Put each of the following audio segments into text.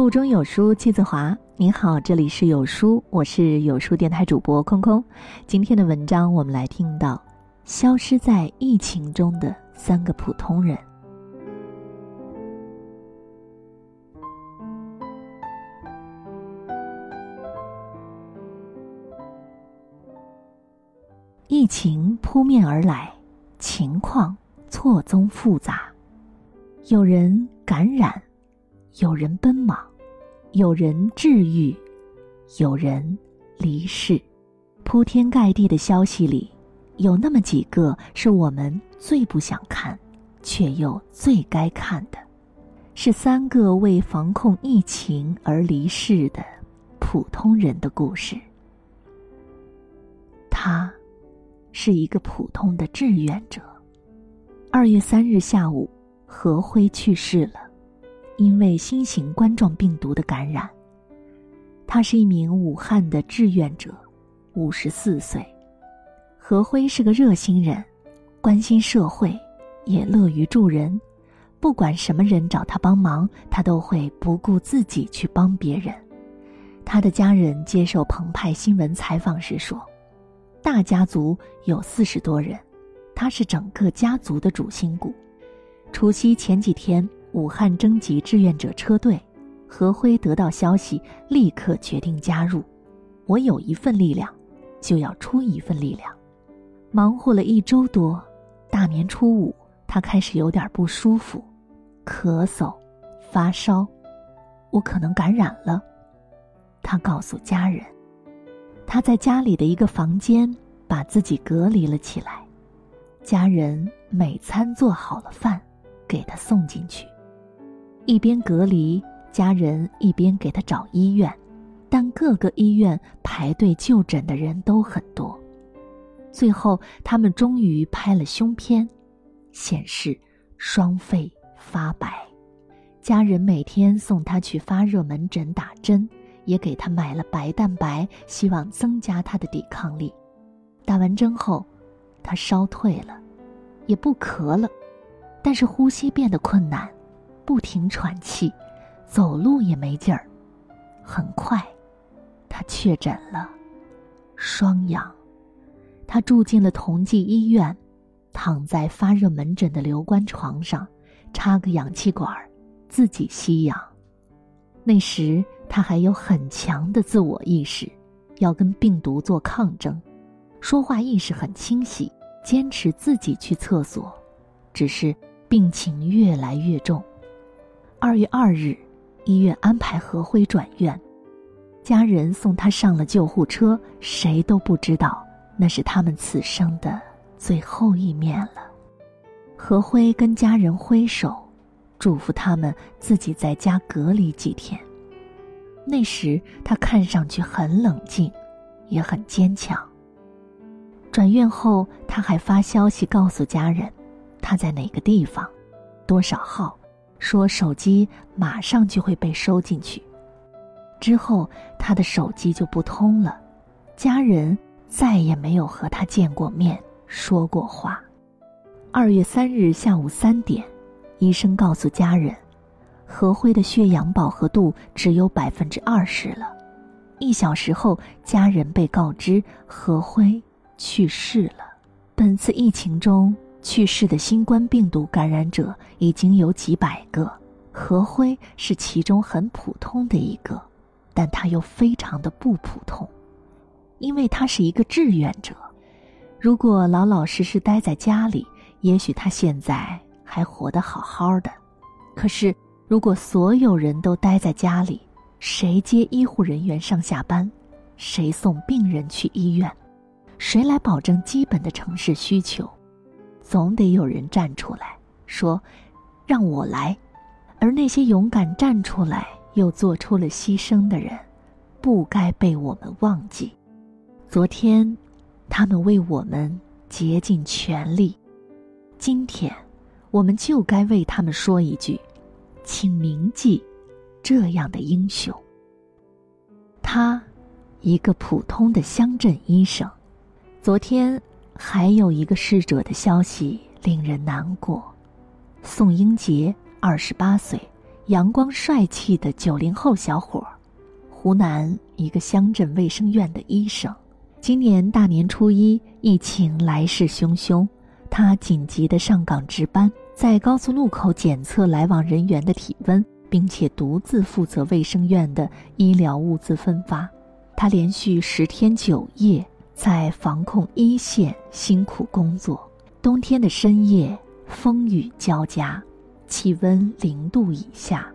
腹中有书气自华。您好，这里是有书，我是有书电台主播空空。今天的文章，我们来听到消失在疫情中的三个普通人。疫情扑面而来，情况错综复杂，有人感染。有人奔忙，有人治愈，有人离世。铺天盖地的消息里，有那么几个是我们最不想看，却又最该看的，是三个为防控疫情而离世的普通人的故事。他，是一个普通的志愿者。二月三日下午，何辉去世了。因为新型冠状病毒的感染，他是一名武汉的志愿者，五十四岁。何辉是个热心人，关心社会，也乐于助人。不管什么人找他帮忙，他都会不顾自己去帮别人。他的家人接受澎湃新闻采访时说：“大家族有四十多人，他是整个家族的主心骨。”除夕前几天。武汉征集志愿者车队，何辉得到消息，立刻决定加入。我有一份力量，就要出一份力量。忙活了一周多，大年初五，他开始有点不舒服，咳嗽、发烧，我可能感染了。他告诉家人，他在家里的一个房间把自己隔离了起来。家人每餐做好了饭，给他送进去。一边隔离，家人一边给他找医院，但各个医院排队就诊的人都很多。最后，他们终于拍了胸片，显示双肺发白。家人每天送他去发热门诊打针，也给他买了白蛋白，希望增加他的抵抗力。打完针后，他烧退了，也不咳了，但是呼吸变得困难。不停喘气，走路也没劲儿。很快，他确诊了双阳。他住进了同济医院，躺在发热门诊的留观床上，插个氧气管，自己吸氧。那时他还有很强的自我意识，要跟病毒做抗争，说话意识很清晰，坚持自己去厕所。只是病情越来越重。二月二日，医院安排何辉转院，家人送他上了救护车，谁都不知道那是他们此生的最后一面了。何辉跟家人挥手，嘱咐他们自己在家隔离几天。那时他看上去很冷静，也很坚强。转院后，他还发消息告诉家人，他在哪个地方，多少号。说手机马上就会被收进去，之后他的手机就不通了，家人再也没有和他见过面说过话。二月三日下午三点，医生告诉家人，何辉的血氧饱和度只有百分之二十了。一小时后，家人被告知何辉去世了。本次疫情中。去世的新冠病毒感染者已经有几百个，何辉是其中很普通的一个，但他又非常的不普通，因为他是一个志愿者。如果老老实实待在家里，也许他现在还活得好好的。可是，如果所有人都待在家里，谁接医护人员上下班？谁送病人去医院？谁来保证基本的城市需求？总得有人站出来说：“让我来。”而那些勇敢站出来又做出了牺牲的人，不该被我们忘记。昨天，他们为我们竭尽全力；今天，我们就该为他们说一句：“请铭记这样的英雄。”他，一个普通的乡镇医生，昨天。还有一个逝者的消息令人难过，宋英杰，二十八岁，阳光帅气的九零后小伙，湖南一个乡镇卫生院的医生。今年大年初一，疫情来势汹汹，他紧急的上岗值班，在高速路口检测来往人员的体温，并且独自负责卫生院的医疗物资分发。他连续十天九夜在防控一线辛苦工作。冬天的深夜，风雨交加，气温零度以下，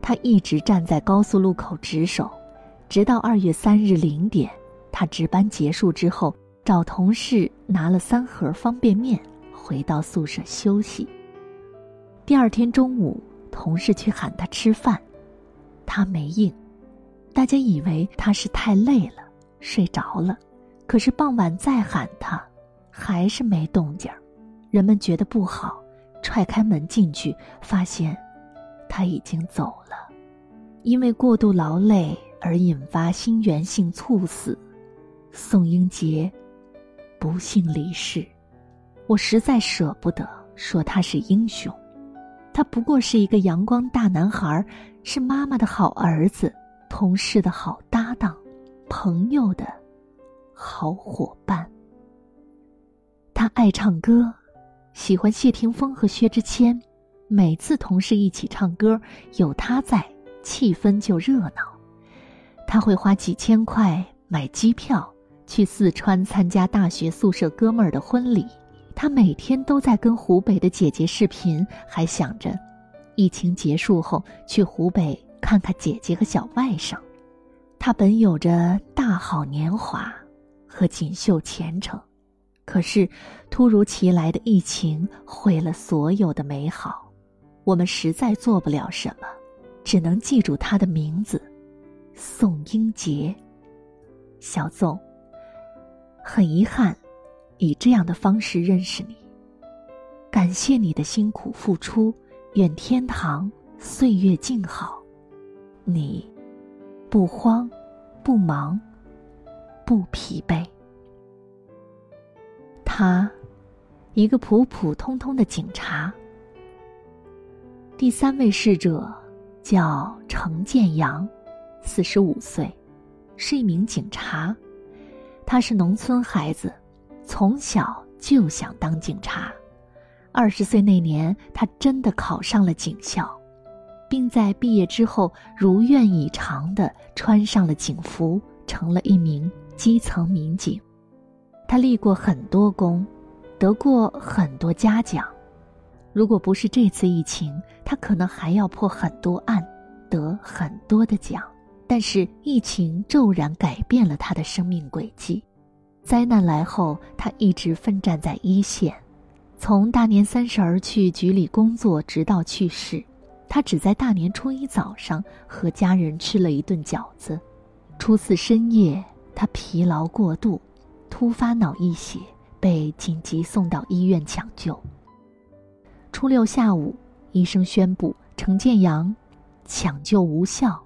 他一直站在高速路口值守，直到二月三日零点。他值班结束之后，找同事拿了三盒方便面，回到宿舍休息。第二天中午，同事去喊他吃饭，他没应。大家以为他是太累了，睡着了。可是傍晚再喊他，还是没动静。人们觉得不好，踹开门进去，发现他已经走了，因为过度劳累而引发心源性猝死。宋英杰不幸离世，我实在舍不得说他是英雄，他不过是一个阳光大男孩，是妈妈的好儿子，同事的好搭档，朋友的好伙伴。他爱唱歌，喜欢谢霆锋和薛之谦，每次同事一起唱歌，有他在，气氛就热闹。他会花几千块买机票。去四川参加大学宿舍哥们儿的婚礼，他每天都在跟湖北的姐姐视频，还想着疫情结束后去湖北看看姐姐和小外甥。他本有着大好年华和锦绣前程，可是突如其来的疫情毁了所有的美好。我们实在做不了什么，只能记住他的名字——宋英杰。小宋。很遗憾，以这样的方式认识你。感谢你的辛苦付出，愿天堂岁月静好。你，不慌，不忙，不疲惫。他，一个普普通通的警察。第三位逝者叫程建阳，四十五岁，是一名警察。他是农村孩子，从小就想当警察。二十岁那年，他真的考上了警校，并在毕业之后如愿以偿的穿上了警服，成了一名基层民警。他立过很多功，得过很多嘉奖。如果不是这次疫情，他可能还要破很多案，得很多的奖。但是疫情骤然改变了他的生命轨迹，灾难来后，他一直奋战在一线，从大年三十儿去局里工作，直到去世，他只在大年初一早上和家人吃了一顿饺子。初四深夜，他疲劳过度，突发脑溢血，被紧急送到医院抢救。初六下午，医生宣布程建阳抢救无效。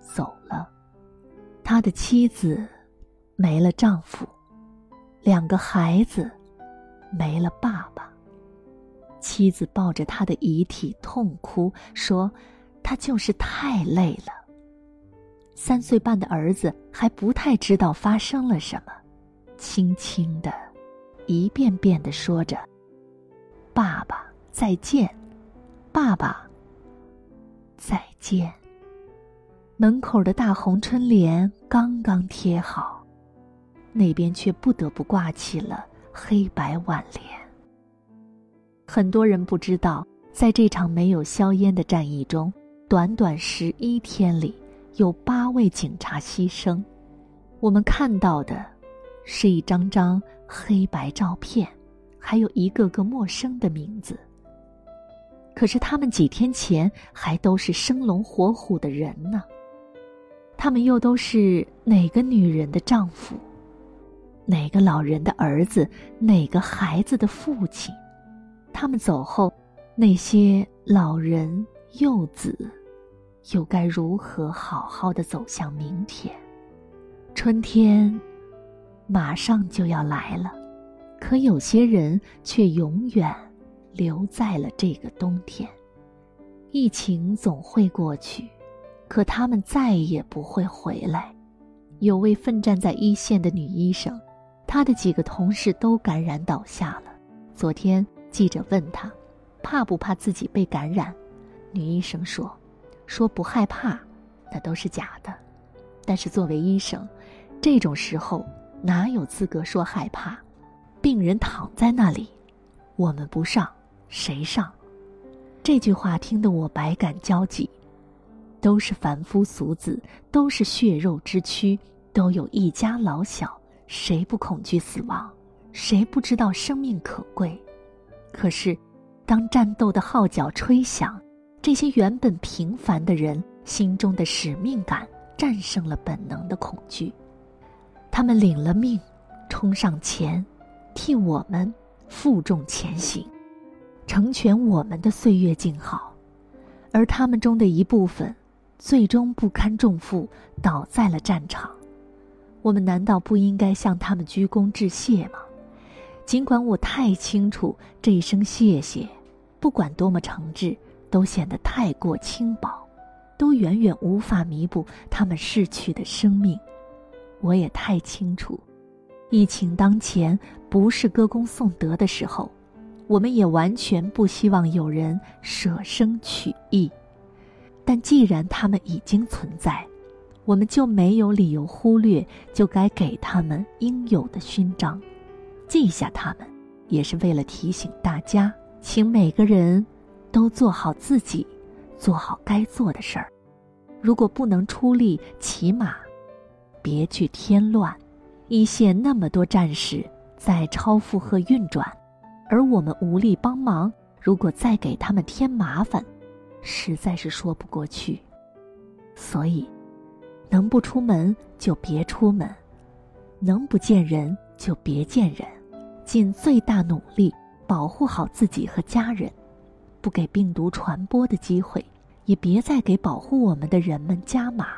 走了，他的妻子没了丈夫，两个孩子没了爸爸。妻子抱着他的遗体痛哭，说：“他就是太累了。”三岁半的儿子还不太知道发生了什么，轻轻的，一遍遍的说着：“爸爸再见，爸爸再见。”门口的大红春联刚刚贴好，那边却不得不挂起了黑白挽联。很多人不知道，在这场没有硝烟的战役中，短短十一天里，有八位警察牺牲。我们看到的，是一张张黑白照片，还有一个个陌生的名字。可是他们几天前还都是生龙活虎的人呢。他们又都是哪个女人的丈夫？哪个老人的儿子？哪个孩子的父亲？他们走后，那些老人幼子，又该如何好好的走向明天？春天马上就要来了，可有些人却永远留在了这个冬天。疫情总会过去，可他们再也不会回来。有位奋战在一线的女医生，她的几个同事都感染倒下了。昨天记者问她，怕不怕自己被感染？女医生说：“说不害怕，那都是假的。但是作为医生，这种时候哪有资格说害怕？病人躺在那里，我们不上，谁上？”这句话听得我百感交集。都是凡夫俗子，都是血肉之躯，都有一家老小，谁不恐惧死亡？谁不知道生命可贵？可是，当战斗的号角吹响，这些原本平凡的人心中的使命感战胜了本能的恐惧，他们领了命，冲上前，替我们负重前行，成全我们的岁月静好，而他们中的一部分。最终不堪重负，倒在了战场。我们难道不应该向他们鞠躬致谢吗？尽管我太清楚，这一声谢谢，不管多么诚挚，都显得太过轻薄，都远远无法弥补他们逝去的生命。我也太清楚，疫情当前不是歌功颂德的时候，我们也完全不希望有人舍生取义。但既然他们已经存在，我们就没有理由忽略，就该给他们应有的勋章，记下他们，也是为了提醒大家，请每个人都做好自己，做好该做的事儿。如果不能出力，起码别去添乱。一线那么多战士在超负荷运转，而我们无力帮忙，如果再给他们添麻烦。实在是说不过去，所以，能不出门就别出门，能不见人就别见人，尽最大努力保护好自己和家人，不给病毒传播的机会，也别再给保护我们的人们加码，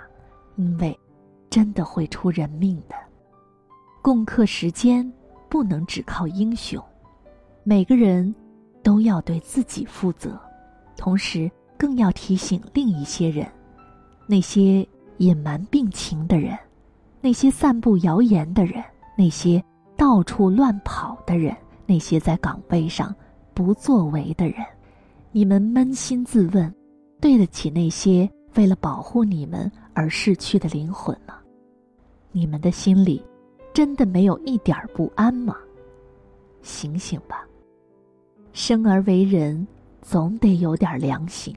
因为，真的会出人命的。共克时间不能只靠英雄，每个人都要对自己负责，同时。更要提醒另一些人，那些隐瞒病情的人，那些散布谣言的人，那些到处乱跑的人，那些在岗位上不作为的人，你们扪心自问，对得起那些为了保护你们而逝去的灵魂吗？你们的心里真的没有一点不安吗？醒醒吧！生而为人，总得有点良心。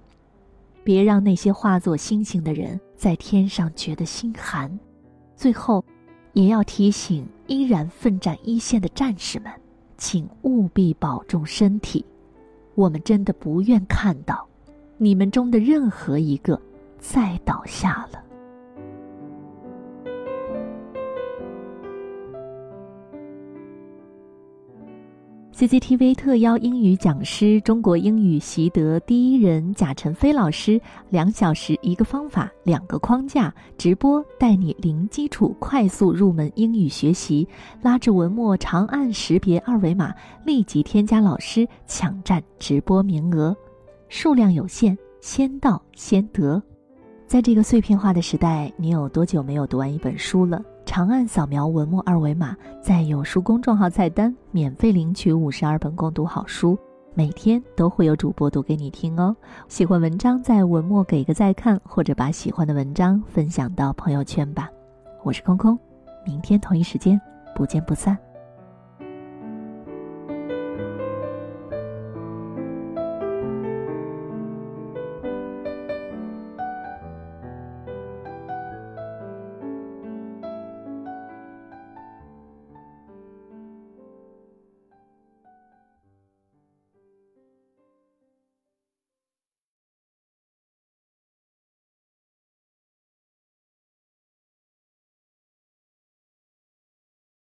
别让那些化作星星的人在天上觉得心寒。最后，也要提醒依然奋战一线的战士们，请务必保重身体。我们真的不愿看到你们中的任何一个再倒下了。CCTV 特邀英语讲师、中国英语习得第一人贾晨飞老师，两小时一个方法，两个框架直播，带你零基础快速入门英语学习。拉至文末长按识别二维码，立即添加老师，抢占直播名额，数量有限，先到先得。在这个碎片化的时代，你有多久没有读完一本书了？长按扫描文末二维码，在有书公众号菜单免费领取五十二本共读好书，每天都会有主播读给你听哦。喜欢文章在文末给个再看，或者把喜欢的文章分享到朋友圈吧。我是空空，明天同一时间不见不散。